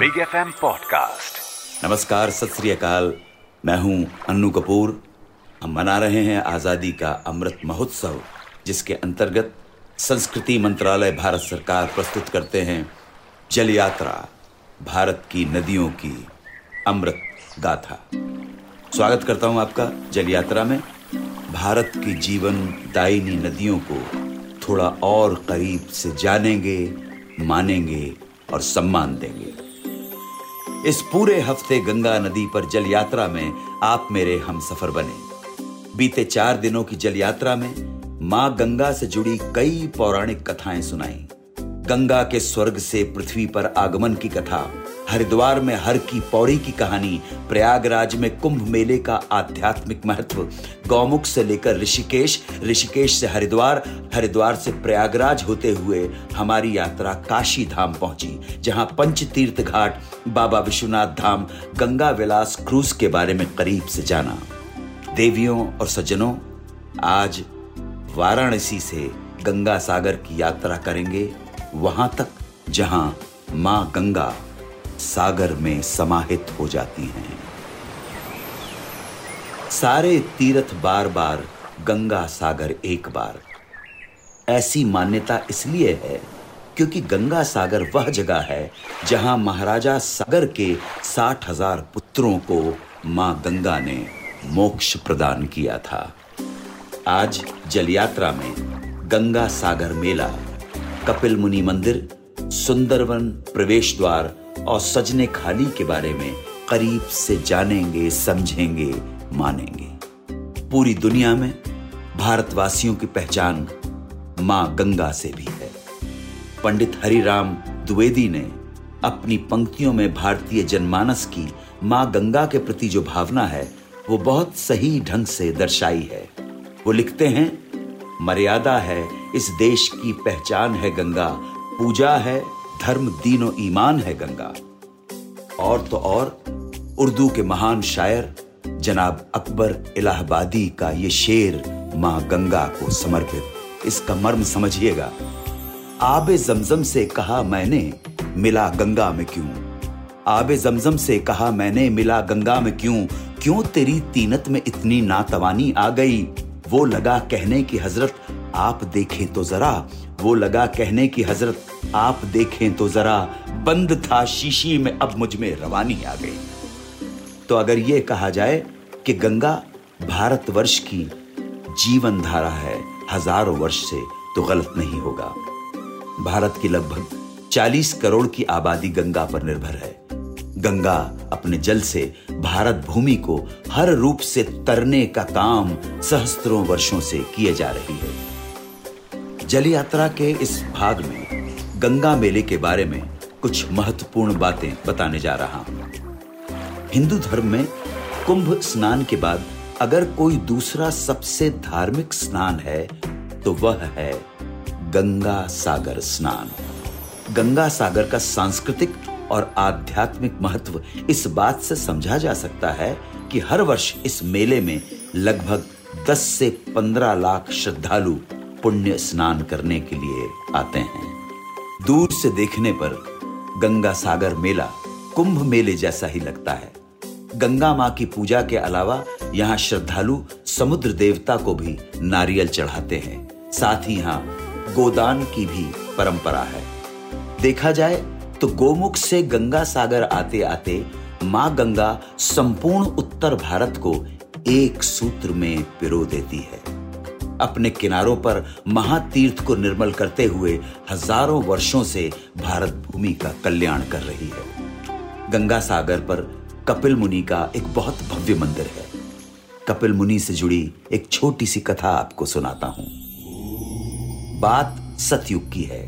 Big F M podcast नमस्कार, सत श्री अकाल। मैं हूँ अन्नू कपूर। हम मना रहे हैं आज़ादी का अमृत महोत्सव, जिसके अंतर्गत संस्कृति मंत्रालय भारत सरकार प्रस्तुत करते हैं। जल यात्रा, भारत की नदियों की अमृत गाथा। स्वागत करता हूँ आपका जल यात्रा में। भारत की जीवन दायिनी नदियों को थोड़ा और करीब से जानेंगे, मानेंगे और सम्मान देंगे। इस पूरे हफ़्ते गंगा नदी पर जल यात्रा में आप मेरे हम सफ़र बने। बीते चार दिनों की जल यात्रा में माँ गंगा से जुड़ी कई पौराणिक कथाएँ सुनाई। गंगा के स्वर्ग से पृथ्वी पर आगमन की कथा हरिद्वार में हर की पौड़ी की कहानी, प्रयागराज में कुंभ मेले का आध्यात्मिक महत्व, गौमुख से लेकर ऋषिकेश ऋषिकेश से हरिद्वार हरिद्वार से प्रयागराज होते हुए हमारी यात्रा काशी धाम पहुँची, जहाँ पंच तीर्थ घाट, बाबा विश्वनाथ धाम, गंगा विलास क्रूज के बारे में करीब से जाना। देवियों और सज्जनों, आज वाराणसी से गंगा सागर की यात्रा करेंगे, वहाँ तक जहाँ माँ गंगा सागर में समाहित हो जाती हैं। सारे तीर्थ बार बार गंगा सागर एक बार। ऐसी मान्यता इसलिए है क्योंकि गंगा सागर वह जगह है जहाँ महाराजा सागर के साठ हज़ार पुत्रों को माँ गंगा ने मोक्ष प्रदान किया था। आज जल यात्रा में गंगा सागर मेला कपिल मुनि मंदिर, सुंदरवन प्रवेश द्वार और सजने खाली के बारे में करीब से जानेंगे, समझेंगे, मानेंगे। पूरी दुनिया में भारतवासियों की पहचान माँ गंगा से भी है। पंडित हरिराम द्विवेदी ने अपनी पंक्तियों में भारतीय जनमानस की माँ गंगा के प्रति जो भावना है, वो बहुत सही ढंग से दर्शाई है। वो लिखते हैं, मर्यादा है, इस देश की पहचान है गंगा, पूजा है धर्म दीनो ईमान है गंगा। और तो और, उर्दू के महान शायर जनाब अकबर इलाहाबादी का ये शेर माँ गंगा को समर्पित। इसका मर्म समझिएगा। आबे जमजम से कहा मैंने, मिला गंगा में क्यों? आबे जमजम से कहा मैंने, मिला गंगा में क्यों? क्यों तेरी तीनत में इतनी नातवानी आ गई? वो लगा कहने की हज़रत, आप देखें तो जरा वो लगा कहने की हज़रत, आप देखें तो जरा बंद था शीशी में, अब मुझमें रवानी आ गई। तो अगर ये कहा जाए कि गंगा भारतवर्ष की जीवन धारा है, हज़ारों वर्ष से तो गलत नहीं होगा। भारत की लगभग 40 करोड़ की आबादी गंगा पर निर्भर है। गंगा अपने जल से भारत भूमि को हर रूप से तरने का काम सहस्त्रों वर्षों से किए जा रही है। जल यात्रा के इस भाग में गंगा मेले के बारे में कुछ महत्वपूर्ण बातें बताने जा रहा हूँ। हिंदू धर्म में कुंभ स्नान के बाद अगर कोई दूसरा सबसे धार्मिक स्नान है तो वह है गंगा सागर स्नान। गंगा सागर का सांस्कृतिक और आध्यात्मिक महत्व इस बात से समझा जा सकता है कि हर वर्ष इस मेले में लगभग 10 से 15 लाख श्रद्धालु पुण्य स्नान करने के लिए आते हैं। दूर से देखने पर गंगा सागर मेला कुंभ मेले जैसा ही लगता है। गंगा माँ की पूजा के अलावा यहाँ श्रद्धालु समुद्र देवता को भी नारियल चढ़ाते हैं। साथ ही यहाँ गोदान की भी परंपरा है। देखा जाए तो गोमुख से गंगा सागर आते आते माँ गंगा संपूर्ण उत्तर भारत को एक सूत्र में पिरो देती है। अपने किनारों पर महातीर्थ को निर्मल करते हुए हज़ारों वर्षों से भारत भूमि का कल्याण कर रही है। गंगा सागर पर कपिल मुनि का एक बहुत भव्य मंदिर है। कपिल मुनि से जुड़ी एक छोटी सी कथा आपको सुनाता हूँ। बात सतयुग की है।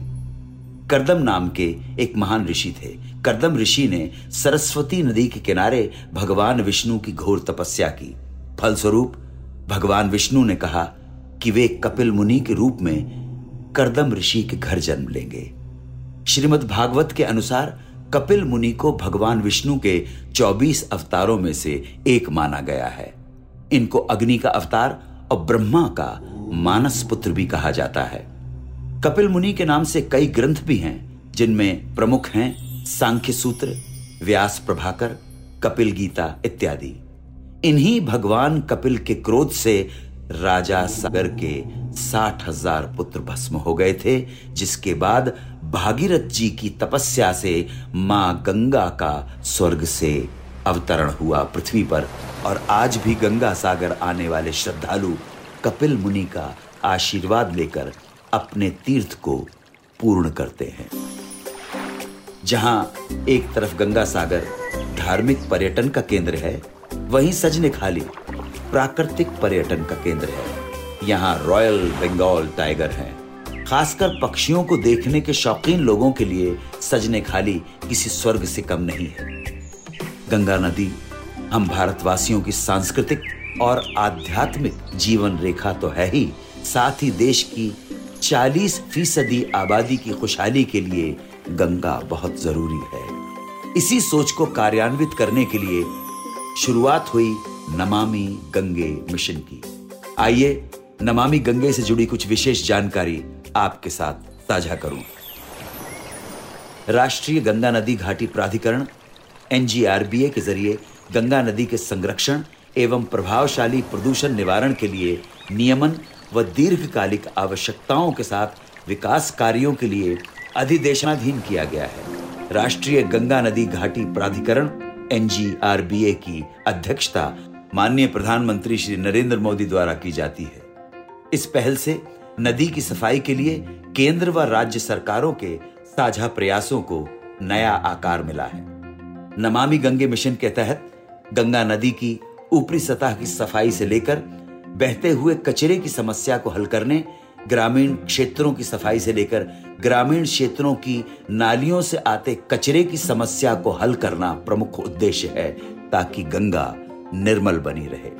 करदम नाम के एक महान ऋषि थे। करदम ऋषि ने सरस्वती नदी के किनारे भगवान विष्णु की घोर तपस्या की। फलस्वरूप भगवान विष्णु ने कहा कि वे कपिल मुनि के रूप में करदम ऋषि के घर जन्म लेंगे। श्रीमद् भागवत के अनुसार कपिल मुनि को भगवान विष्णु के 24 अवतारों में से एक माना गया है। इनको अग्नि का अवतार और ब्रह्मा का मानस पुत्र भी कहा जाता है। कपिल मुनि के नाम से कई ग्रंथ भी हैं, जिनमें प्रमुख हैं सांख्य सूत्र, व्यास प्रभाकर, कपिल गीता इत्यादि। इन्हीं भगवान कपिल के क्रोध से राजा सागर के साठ हज़ार पुत्र भस्म हो गए थे, जिसके बाद भागीरथ जी की तपस्या से माँ गंगा का स्वर्ग से अवतरण हुआ पृथ्वी पर। और आज भी गंगा सागर आने वाले श्रद्धालु कपिल मुनि का आशीर्वाद लेकर अपने तीर्थ को पूर्ण करते हैं। जहाँ एक तरफ़ गंगा सागर धार्मिक पर्यटन का केंद्र है, वहीं सजने खाली प्राकृतिक पर्यटन का केंद्र है। यहाँ रॉयल बंगाल टाइगर हैं। खासकर पक्षियों को देखने के शौकीन लोगों के लिए सजने खाली किसी स्वर्ग से कम नहीं है। गंगा नदी, हम भारतवासियों की सांस्कृतिक और आध्यात्मिक जीवन रेखा तो है ही, साथ ही देश की 40 फ़ीसदी आबादी की खुशहाली के लिए गंगा बहुत ज़रूरी है। इसी सोच को कार्यान्वित करने के लिए शुरुआत हुई नमामि गंगे मिशन की। आइए नमामि गंगे से जुड़ी कुछ विशेष जानकारी आपके साथ साझा करूँ। राष्ट्रीय गंगा नदी घाटी प्राधिकरण, एनजीआरबीए के ज़रिए गंगा नदी के संरक्षण एवं प्रभावशाली प्रदूषण निवारण के लिए नियमन व दीर्घकालिक आवश्यकताओं के साथ विकास कार्यों के लिए अधिदेशनाधीन किया गया है। राष्ट्रीय गंगा नदी घाटी प्राधिकरण, एनजीआरबीए की अध्यक्षता माननीय प्रधानमंत्री श्री नरेंद्र मोदी द्वारा की जाती है। इस पहल से नदी की सफ़ाई के लिए केंद्र व राज्य सरकारों के साझा प्रयासों को नया आकार मिला है। नमामि गंगे मिशन के तहत गंगा नदी की ऊपरी सतह की सफ़ाई से लेकर बहते हुए कचरे की समस्या को हल करने, ग्रामीण क्षेत्रों की सफ़ाई से लेकर ग्रामीण क्षेत्रों की नालियों से आते कचरे की समस्या को हल करना प्रमुख उद्देश्य है, ताकि गंगा निर्मल बनी रहे।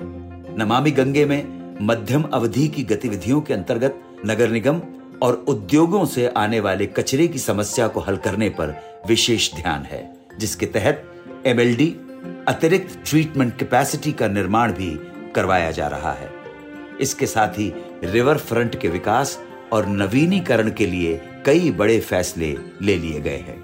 नमामि गंगे में मध्यम अवधि की गतिविधियों के अंतर्गत नगर निगम और उद्योगों से आने वाले कचरे की समस्या को हल करने पर विशेष ध्यान है, जिसके तहत एमएलडी अतिरिक्त ट्रीटमेंट कैपेसिटी का निर्माण भी करवाया जा रहा है। इसके साथ ही रिवर फ्रंट के विकास और नवीनीकरण के लिए कई बड़े फैसले ले लिए गए हैं।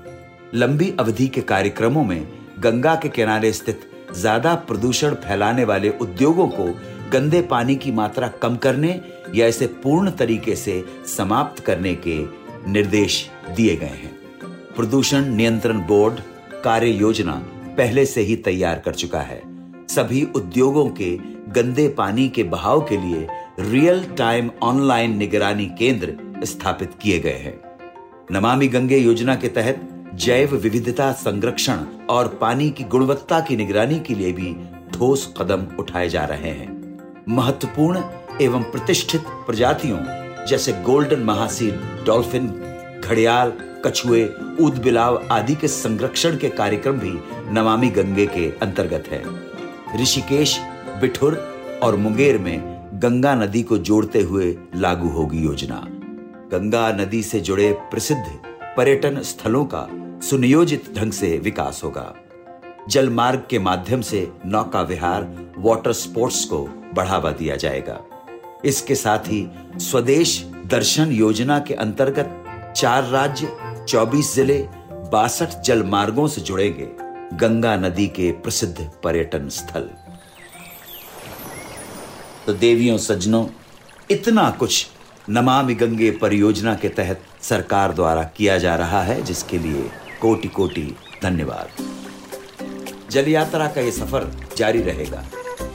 लंबी अवधि के कार्यक्रमों में गंगा के किनारे स्थित ज़्यादा प्रदूषण फैलाने वाले उद्योगों को गंदे पानी की मात्रा कम करने या इसे पूर्ण तरीके से समाप्त करने के निर्देश दिए गए हैं। प्रदूषण नियंत्रण बोर्ड कार्य योजना पहले से ही तैयार कर चुका है। सभी उद्योगों के गंदे पानी के बहाव के लिए रियल टाइम ऑनलाइन निगरानी केंद्र स्थापित किए गए हैं। नमामि गंगे योजना के तहत जैव विविधता संरक्षण और पानी की गुणवत्ता की निगरानी के लिए भी ठोस कदम उठाए जा रहे हैं। महत्वपूर्ण एवं प्रतिष्ठित प्रजातियों, जैसे गोल्डन महासील, डॉल्फिन, घड़ियाल, कछुए ऊद बिलाव आदि के संरक्षण के कार्यक्रम भी नमामि गंगे के अंतर्गत है। ऋषिकेश, बिठुर और मुंगेर में गंगा नदी को जोड़ते हुए लागू होगी योजना। गंगा नदी से जुड़े प्रसिद्ध पर्यटन स्थलों का सुनियोजित ढंग से विकास होगा। जल मार्ग के माध्यम से नौका विहार वाटर स्पोर्ट्स को बढ़ावा दिया जाएगा। इसके साथ ही स्वदेश दर्शन योजना के अंतर्गत चार राज्य 24 ज़िले, बासठ जल मार्गों से जुड़ेंगे। गंगा नदी के प्रसिद्ध पर्यटन स्थल। तो देवियों, सज्जनों, इतना कुछ नमामि गंगे परियोजना के तहत सरकार द्वारा किया जा रहा है, जिसके लिए कोटि कोटि धन्यवाद। जल यात्रा का ये सफ़र जारी रहेगा।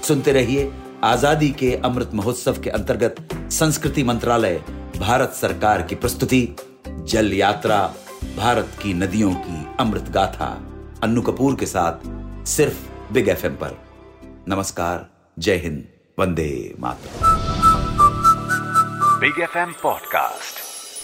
सुनते रहिए आज़ादी के अमृत महोत्सव के अंतर्गत संस्कृति मंत्रालय, भारत सरकार की प्रस्तुति जल यात्रा भारत की नदियों की अमृत गाथा, अन्नू कपूर के साथ, सिर्फ़ बिग एफएम पर। नमस्कार, जय हिंद, Vande Mataram. Big FM Podcast.